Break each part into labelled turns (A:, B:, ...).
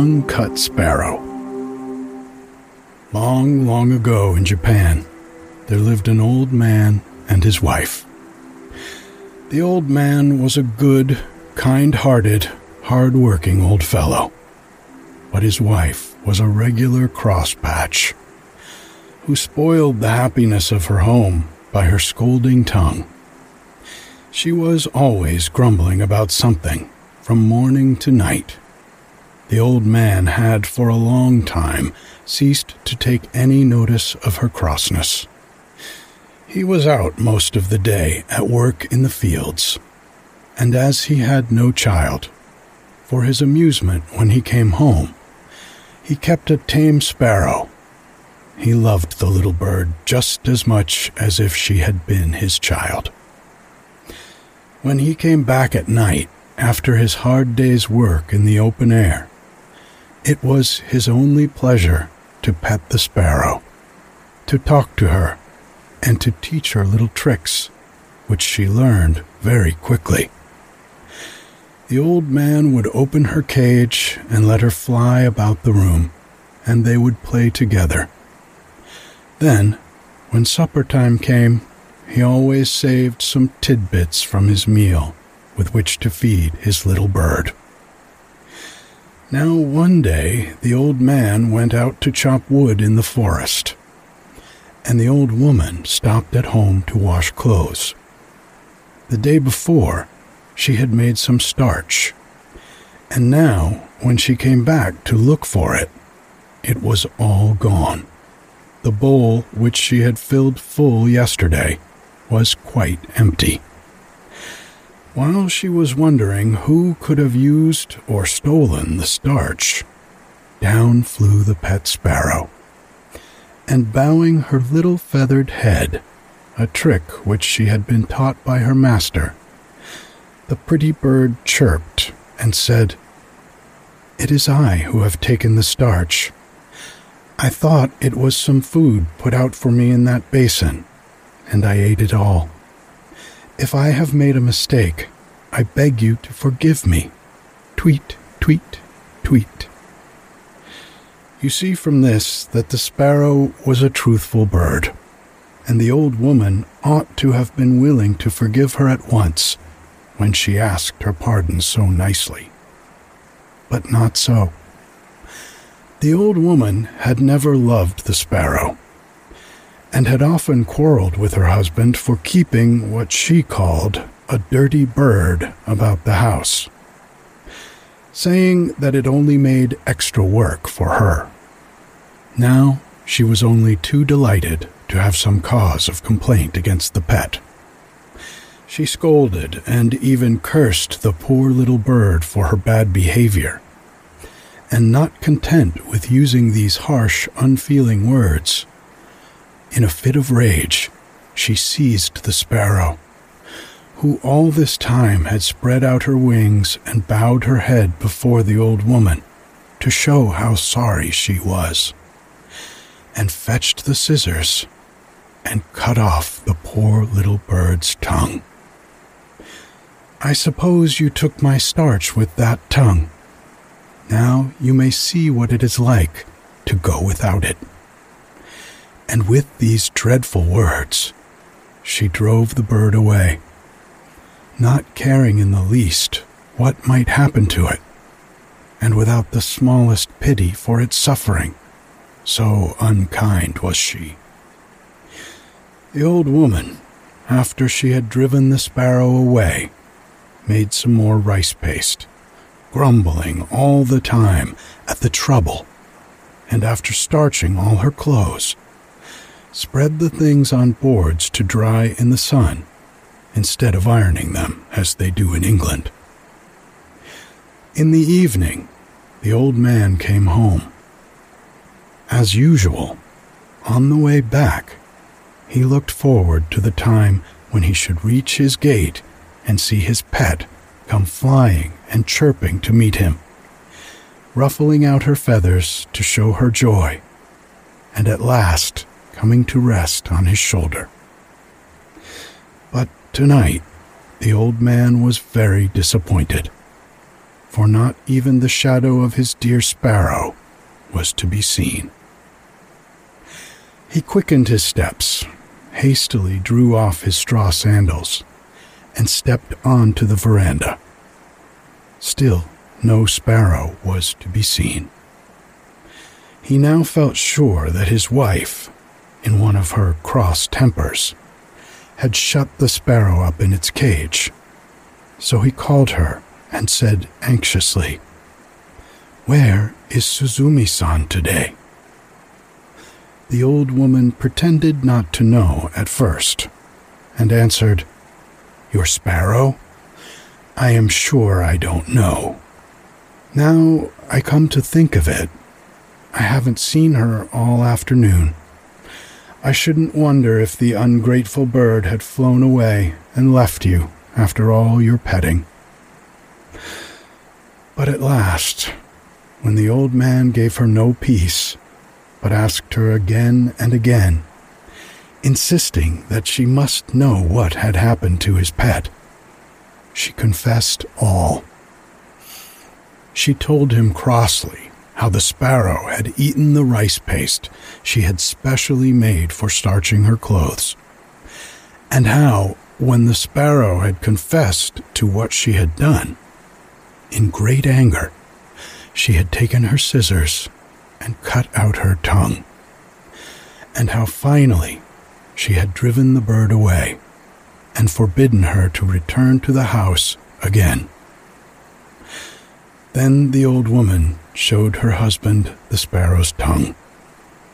A: uncut sparrow. Long, long ago in Japan, there lived an old man and his wife. The old man was a good, kind hearted, hard working old fellow, but his wife was a regular crosspatch who spoiled the happiness of her home by her scolding tongue. She was always grumbling about something from morning to night. The old man had for a long time ceased to take any notice of her crossness. He was out most of the day at work in the fields, and as he had no child, for his amusement when he came home, he kept a tame sparrow. He loved the little bird just as much as if she had been his child. When he came back at night after his hard day's work in the open air, it was his only pleasure to pet the sparrow, to talk to her and to teach her little tricks, which she learned very quickly. The old man would open her cage and let her fly about the room, and they would play together. Then, when supper time came, he always saved some tidbits from his meal with which to feed his little bird. Now, one day, the old man went out to chop wood in the forest and the old woman stopped at home to wash clothes. The day before, she had made some starch, and now, when she came back to look for it, it was all gone. The bowl which she had filled full yesterday was quite empty. While she was wondering who could have used or stolen the starch, down flew the pet sparrow and bowing her little feathered head, a trick which she had been taught by her master. The pretty bird chirped and said, It is I who have taken the starch. I thought it was some food put out for me in that basin, and I ate it all. If I have made a mistake, I beg you to forgive me. Tweet, tweet, tweet. You see from this that the sparrow was a truthful bird, and the old woman ought to have been willing to forgive her at once when she asked her pardon so nicely. But not so. The old woman had never loved the sparrow, and had often quarreled with her husband for keeping what she called a dirty bird about the house saying that it only made extra work for her. Now she was only too delighted to have some cause of complaint against the pet. She scolded and even cursed the poor little bird for her bad behavior. And not content with using these harsh, unfeeling words, in a fit of rage, she seized the sparrow who all this time had spread out her wings and bowed her head before the old woman to show how sorry she was, and fetched the scissors and cut off the poor little bird's tongue. I suppose you took my starch with that tongue. Now you may see what it is like to go without it. And with these dreadful words, she drove the bird away not caring in the least what might happen to it, and without the smallest pity for its suffering, so unkind was she. The old woman, after she had driven the sparrow away, made some more rice paste, grumbling all the time at the trouble, and after starching all her clothes, spread the things on boards to dry in the sun instead of ironing them as they do in England. In the evening, the old man came home. As usual, on the way back, he looked forward to the time when he should reach his gate and see his pet come flying and chirping to meet him, ruffling out her feathers to show her joy, and at last coming to rest on his shoulder. But tonight, the old man was very disappointed. for not even the shadow of his dear sparrow was to be seen. He quickened his steps, hastily drew off his straw sandals, and stepped on to the veranda. Still, no sparrow was to be seen. He now felt sure that his wife, in one of her cross tempers, had shut the sparrow up in its cage. So he called her and said anxiously, Where is Suzume san today? The old woman pretended not to know at first and answered, Your sparrow? I am sure I don't know. Now I come to think of it, I haven't seen her all afternoon. I shouldn't wonder if the ungrateful bird had flown away and left you after all your petting. But at last, when the old man gave her no peace, but asked her again and again, insisting that she must know what had happened to his pet, she confessed all. She told him crossly how the sparrow had eaten the rice paste she had specially made for starching her clothes, and how, when the sparrow had confessed to what she had done, in great anger, she had taken her scissors and cut out her tongue, and how finally she had driven the bird away and forbidden her to return to the house again. Then the old woman showed her husband the sparrow's tongue,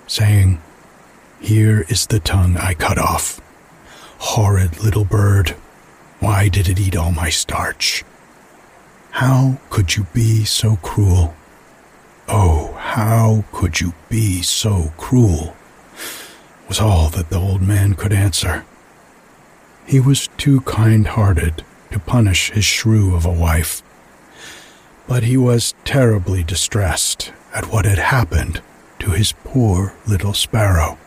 A: saying, Here is the tongue I cut off. Horrid little bird, why did it eat all my starch? How could you be so cruel? Oh, how could you be so cruel? was all that the old man could answer. He was too kind hearted to punish his shrew of a wife but he was terribly distressed at what had happened to his poor little sparrow.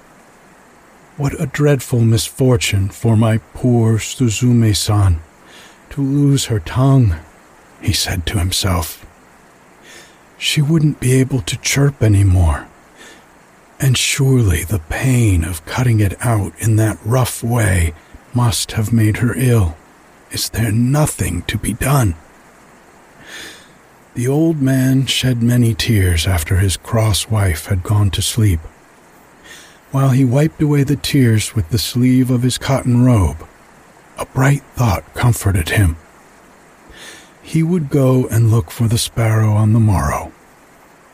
A: What a dreadful misfortune for my poor Suzume san to lose her tongue, he said to himself. She wouldn't be able to chirp any more, and surely the pain of cutting it out in that rough way must have made her ill. Is there nothing to be done? The old man shed many tears after his cross wife had gone to sleep. While he wiped away the tears with the sleeve of his cotton robe, a bright thought comforted him. He would go and look for the sparrow on the morrow.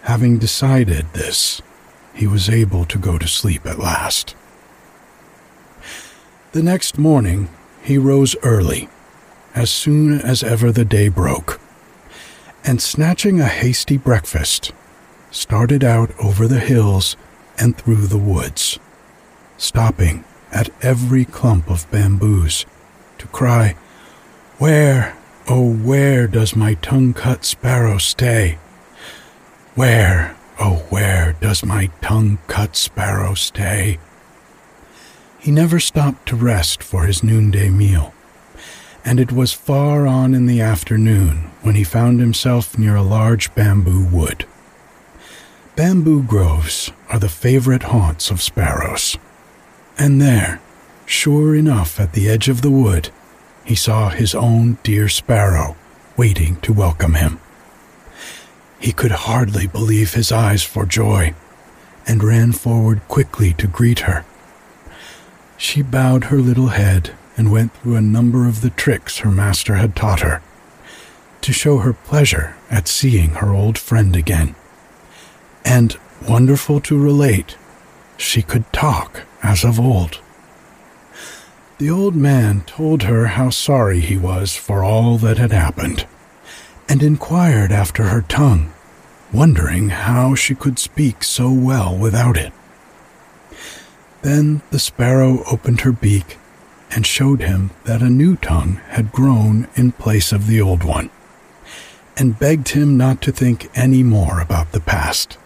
A: Having decided this, he was able to go to sleep at last. The next morning, he rose early, as soon as ever the day broke and snatching a hasty breakfast, started out over the hills and through the woods, stopping at every clump of bamboos to cry, Where, oh, where does my tongue cut sparrow stay? Where, oh, where does my tongue cut sparrow stay? He never stopped to rest for his noonday meal and it was far on in the afternoon when he found himself near a large bamboo wood. Bamboo groves are the favorite haunts of sparrows. And there, sure enough at the edge of the wood, he saw his own dear sparrow waiting to welcome him. He could hardly believe his eyes for joy and ran forward quickly to greet her. She bowed her little head and went through a number of the tricks her master had taught her to show her pleasure at seeing her old friend again. And, wonderful to relate, she could talk as of old. The old man told her how sorry he was for all that had happened, and inquired after her tongue, wondering how she could speak so well without it. Then the sparrow opened her beak and showed him that a new tongue had grown in place of the old one, and begged him not to think any more about the past,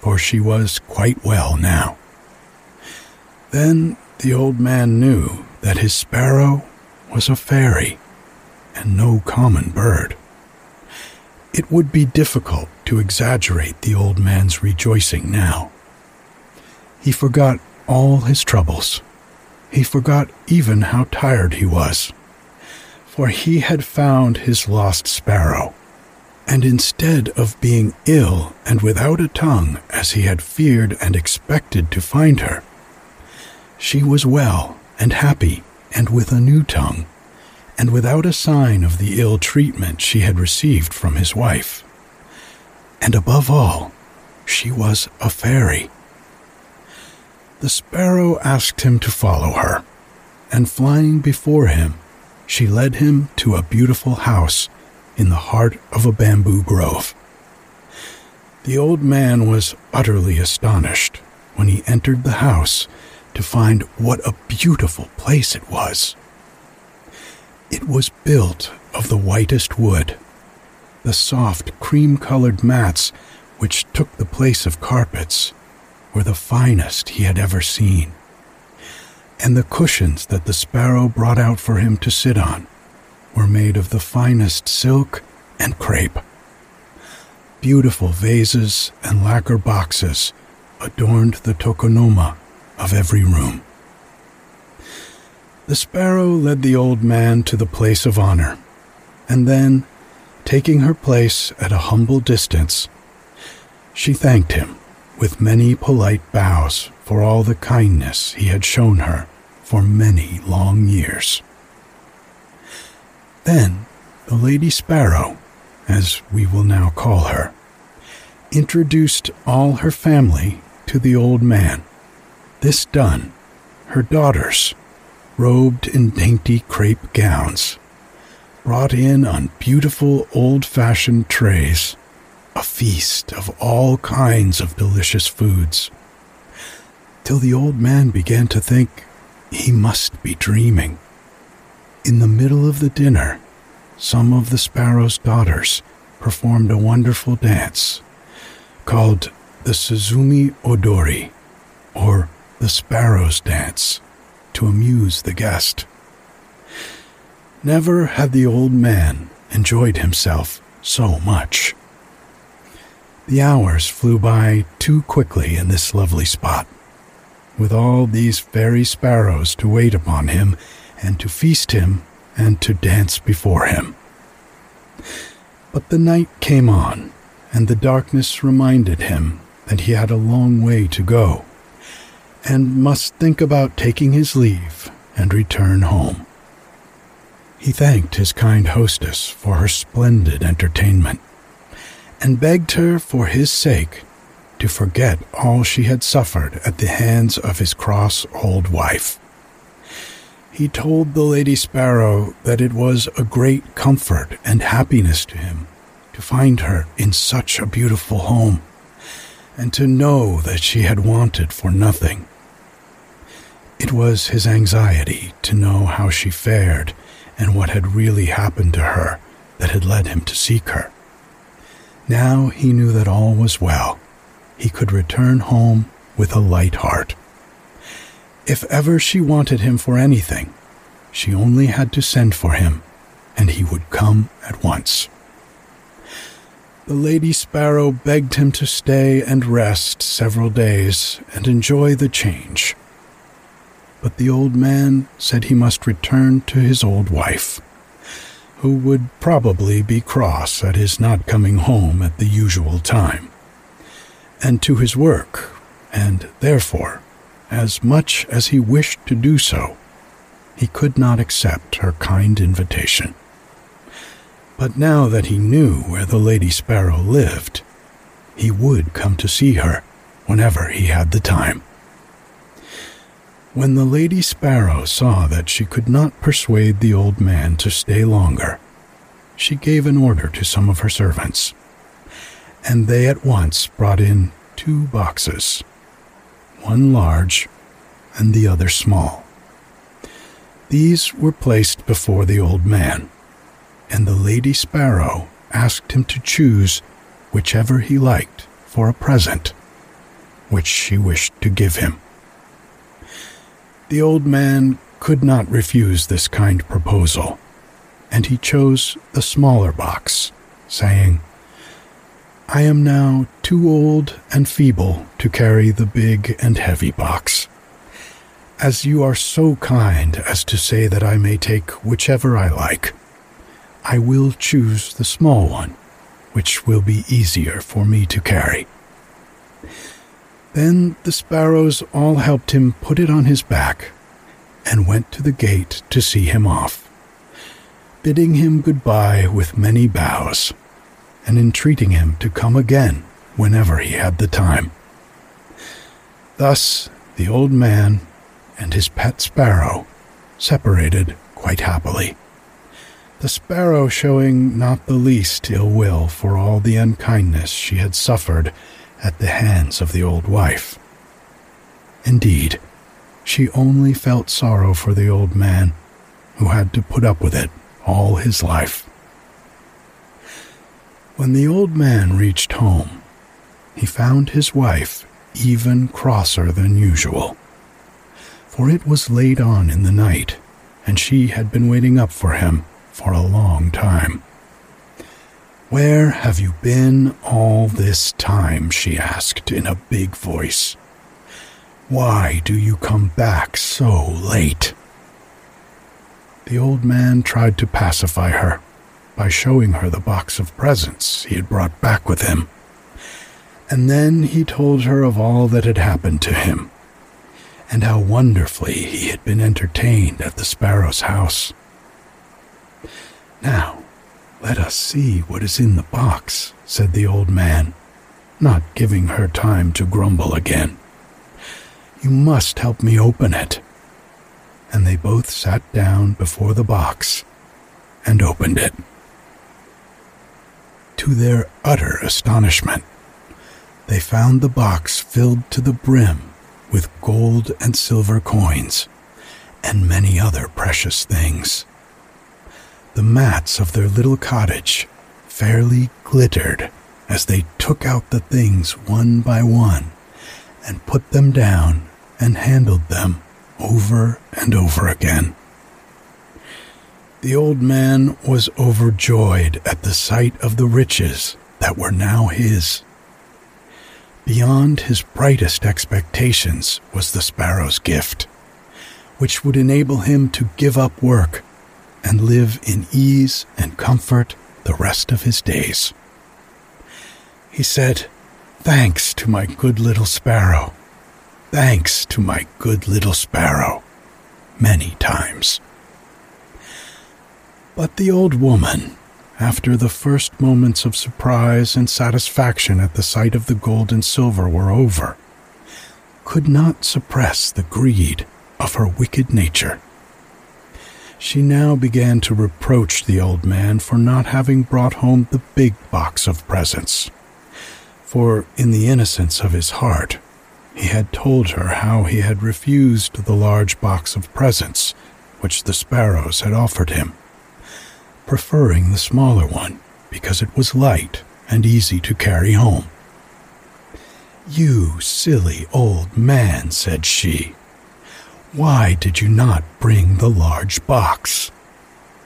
A: for she was quite well now. Then the old man knew that his sparrow was a fairy and no common bird. It would be difficult to exaggerate the old man's rejoicing now. He forgot all his troubles. He forgot even how tired he was. For he had found his lost sparrow. And instead of being ill and without a tongue as he had feared and expected to find her, she was well and happy and with a new tongue, and without a sign of the ill treatment she had received from his wife. And above all, she was a fairy. The sparrow asked him to follow her, and flying before him, she led him to a beautiful house in the heart of a bamboo grove. The old man was utterly astonished when he entered the house to find what a beautiful place it was. It was built of the whitest wood. The soft, cream colored mats, which took the place of carpets, were the finest he had ever seen. And the cushions that the sparrow brought out for him to sit on were made of the finest silk and crepe. Beautiful vases and lacquer boxes adorned the tokonoma of every room. The sparrow led the old man to the place of honor, and then, taking her place at a humble distance, she thanked him with many polite bows for all the kindness he had shown her for many long years. Then the Lady Sparrow, as we will now call her, introduced all her family to the old man this done, her daughters, robed in dainty crepe gowns, brought in on beautiful old fashioned trays a feast of all kinds of delicious foods, till the old man began to think he must be dreaming. In the middle of the dinner, some of the sparrow's daughters performed a wonderful dance called the Suzume Odori, or the sparrow's dance to amuse the guest. Never had the old man enjoyed himself so much. The hours flew by too quickly in this lovely spot, with all these fairy sparrows to wait upon him and to feast him and to dance before him. But the night came on, and the darkness reminded him that he had a long way to go and must think about taking his leave and return home. He thanked his kind hostess for her splendid entertainment and begged her for his sake to forget all she had suffered at the hands of his cross old wife. He told the Lady Sparrow that it was a great comfort and happiness to him to find her in such a beautiful home and to know that she had wanted for nothing. It was his anxiety to know how she fared and what had really happened to her that had led him to seek her. Now he knew that all was well. He could return home with a light heart. If ever she wanted him for anything, she only had to send for him, and he would come at once. The Lady Sparrow begged him to stay and rest several days and enjoy the change. But the old man said he must return to his old wife, who would probably be cross at his not coming home at the usual time, and to his work, and therefore, as much as he wished to do so, he could not accept her kind invitation. But now that he knew where the Lady Sparrow lived, he would come to see her whenever he had the time. When the Lady Sparrow saw that she could not persuade the old man to stay longer, she gave an order to some of her servants, and they at once brought in two boxes, one large and the other small. These were placed before the old man and the Lady Sparrow asked him to choose whichever he liked for a present, which she wished to give him. The old man could not refuse this kind proposal, and he chose the smaller box, saying, I am now too old and feeble to carry the big and heavy box. As you are so kind as to say that I may take whichever I like, I will choose the small one, which will be easier for me to carry. Then the sparrows all helped him put it on his back and went to the gate to see him off, bidding him goodbye with many bows and entreating him to come again whenever he had the time. Thus the old man and his pet sparrow separated quite happily. The sparrow showing not the least ill will for all the unkindness she had suffered at the hands of the old wife. Indeed, she only felt sorrow for the old man who had to put up with it all his life. When the old man reached home, he found his wife even crosser than usual. For it was late on in the night, and she had been waiting up for him for a long time. Where have you been all this time? she asked in a big voice. Why do you come back so late? The old man tried to pacify her by showing her the box of presents he had brought back with him. And then he told her of all that had happened to him, and how wonderfully he had been entertained at the sparrow's house. Now, let us see what is in the box, said the old man, not giving her time to grumble again. You must help me open it. And they both sat down before the box and opened it to their utter astonishment, they found the box filled to the brim with gold and silver coins and many other precious things. The mats of their little cottage fairly glittered as they took out the things one by one and put them down and handled them over and over again. The old man was overjoyed at the sight of the riches that were now his. Beyond his brightest expectations was the sparrow's gift, which would enable him to give up work and live in ease and comfort the rest of his days. He said, Thanks to my good little sparrow. Thanks to my good little sparrow, many times. But the old woman, after the first moments of surprise and satisfaction at the sight of the gold and silver were over, could not suppress the greed of her wicked nature. She now began to reproach the old man for not having brought home the big box of presents. For, in the innocence of his heart, he had told her how he had refused the large box of presents which the sparrows had offered him preferring the smaller one because it was light and easy to carry home. You silly old man, said she. Why did you not bring the large box?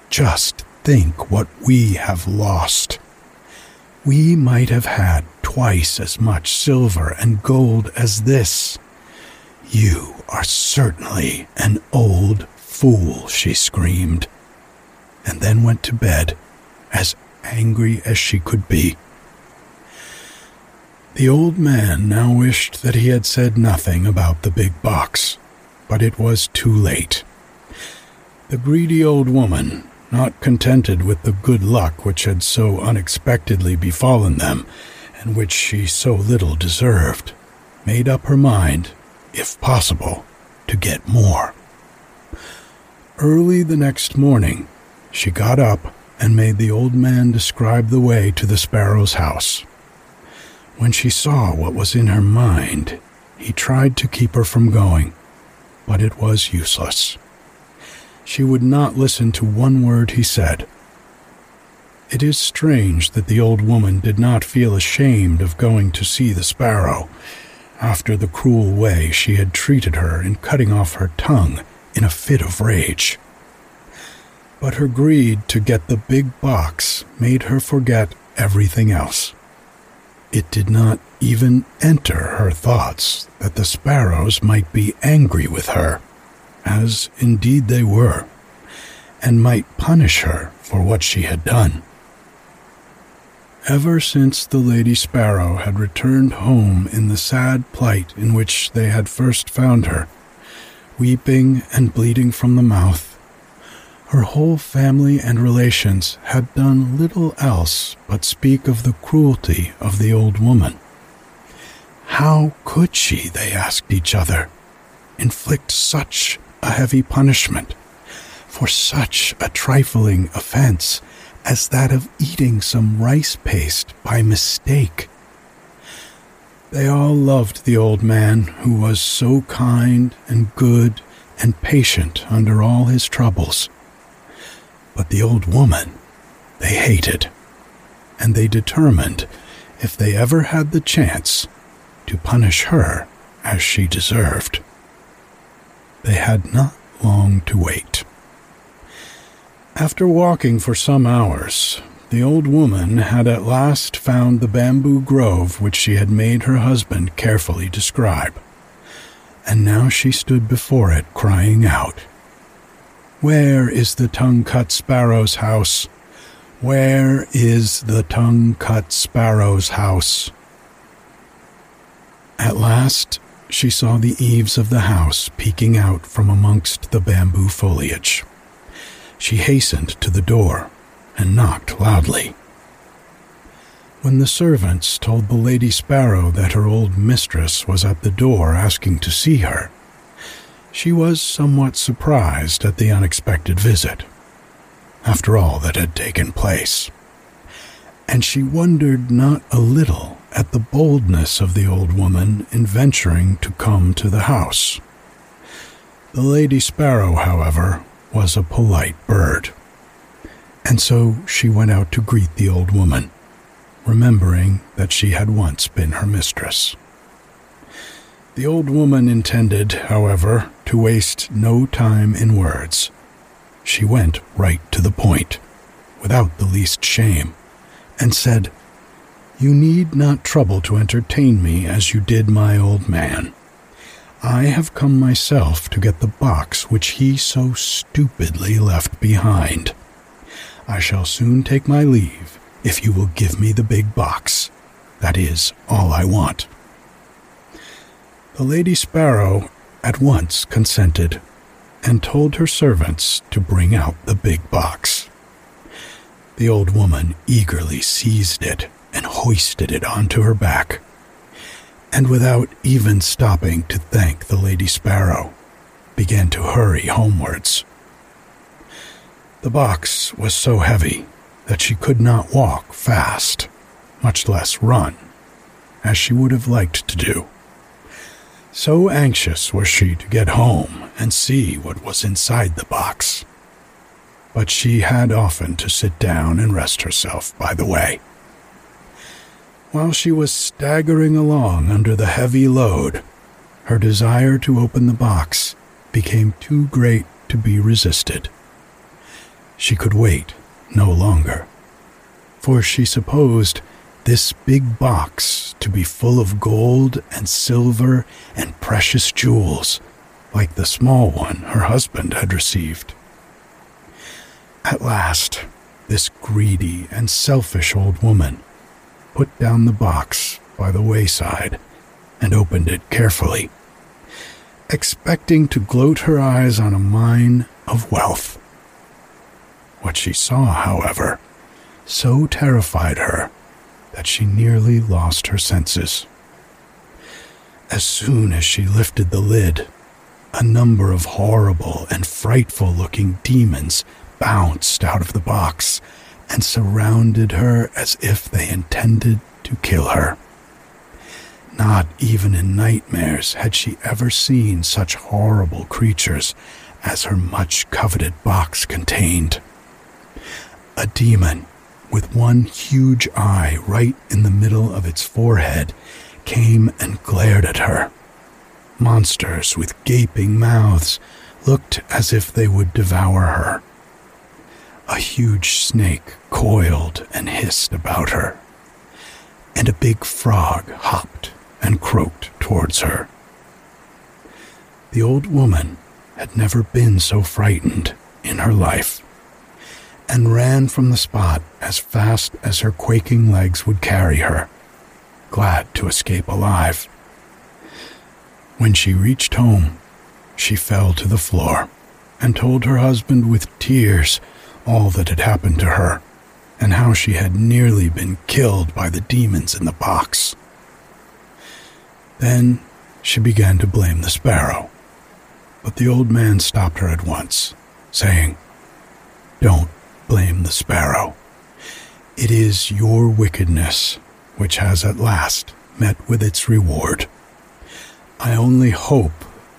A: Just think what we have lost. We might have had twice as much silver and gold as this. You are certainly an old fool, she screamed and then went to bed as angry as she could be. The old man now wished that he had said nothing about the big box, but it was too late. The greedy old woman, not contented with the good luck which had so unexpectedly befallen them, and which she so little deserved, made up her mind, if possible, to get more. Early the next morning, she got up and made the old man describe the way to the sparrow's house. When she saw what was in her mind, he tried to keep her from going, but it was useless. She would not listen to one word he said. It is strange that the old woman did not feel ashamed of going to see the sparrow after the cruel way she had treated her in cutting off her tongue in a fit of rage but her greed to get the big box made her forget everything else. It did not even enter her thoughts that the sparrows might be angry with her, as indeed they were, and might punish her for what she had done. Ever since the Lady Sparrow had returned home in the sad plight in which they had first found her, weeping and bleeding from the mouth, her whole family and relations had done little else but speak of the cruelty of the old woman. How could she, they asked each other, inflict such a heavy punishment for such a trifling offense as that of eating some rice paste by mistake. They all loved the old man who was so kind and good and patient under all his troubles. But the old woman they hated, and they determined, if they ever had the chance, to punish her as she deserved. They had not long to wait. After walking for some hours, the old woman had at last found the bamboo grove which she had made her husband carefully describe. And now she stood before it, crying out, Where is the tongue cut sparrow's house? Where is the tongue cut sparrow's house? At last, she saw the eaves of the house peeking out from amongst the bamboo foliage she hastened to the door and knocked loudly. When the servants told the Lady Sparrow that her old mistress was at the door asking to see her, she was somewhat surprised at the unexpected visit, after all that had taken place, and she wondered not a little at the boldness of the old woman in venturing to come to the house. The Lady Sparrow, however, was a polite bird. And so she went out to greet the old woman, remembering that she had once been her mistress. The old woman intended, however, to waste no time in words. She went right to the point, without the least shame, and said, You need not trouble to entertain me as you did my old man. I have come myself to get the box which he so stupidly left behind. I shall soon take my leave if you will give me the big box. That is all I want. The Lady Sparrow at once consented and told her servants to bring out the big box. The old woman eagerly seized it and hoisted it onto her back and without even stopping to thank the Lady Sparrow, began to hurry homewards. The box was so heavy that she could not walk fast, much less run, as she would have liked to do. So anxious was she to get home and see what was inside the box. But she had often to sit down and rest herself by the way. While she was staggering along under the heavy load, her desire to open the box became too great to be resisted. She could wait no longer, for she supposed this big box to be full of gold and silver and precious jewels, like the small one her husband had received. At last, this greedy and selfish old woman put down the box by the wayside and opened it carefully, expecting to gloat her eyes on a mine of wealth. What she saw, however, so terrified her that she nearly lost her senses. As soon as she lifted the lid, a number of horrible and frightful looking demons bounced out of the box and surrounded her as if they intended to kill her. Not even in nightmares had she ever seen such horrible creatures as her much coveted box contained. A demon with one huge eye right in the middle of its forehead came and glared at her. Monsters with gaping mouths looked as if they would devour her. A huge snake coiled and hissed about her. and a big frog hopped and croaked towards her. The old woman had never been so frightened in her life and ran from the spot as fast as her quaking legs would carry her, glad to escape alive. When she reached home, she fell to the floor and told her husband with tears all that had happened to her and how she had nearly been killed by the demons in the box. Then she began to blame the sparrow, but the old man stopped her at once, saying, Don't blame the sparrow. It is your wickedness which has at last met with its reward. I only hope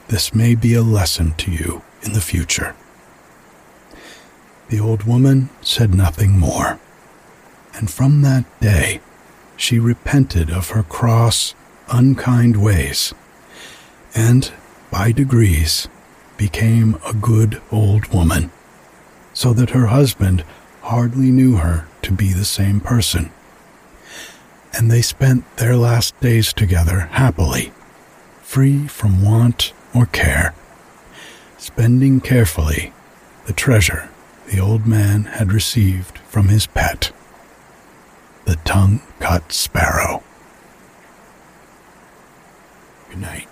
A: this may be a lesson to you in the future. The old woman said nothing more, and from that day she repented of her cross, unkind ways, and by degrees became a good old woman, so that her husband hardly knew her to be the same person. And they spent their last days together happily, free from want or care, spending carefully the treasure the old man had received from his pet, the tongue cut sparrow. Good night.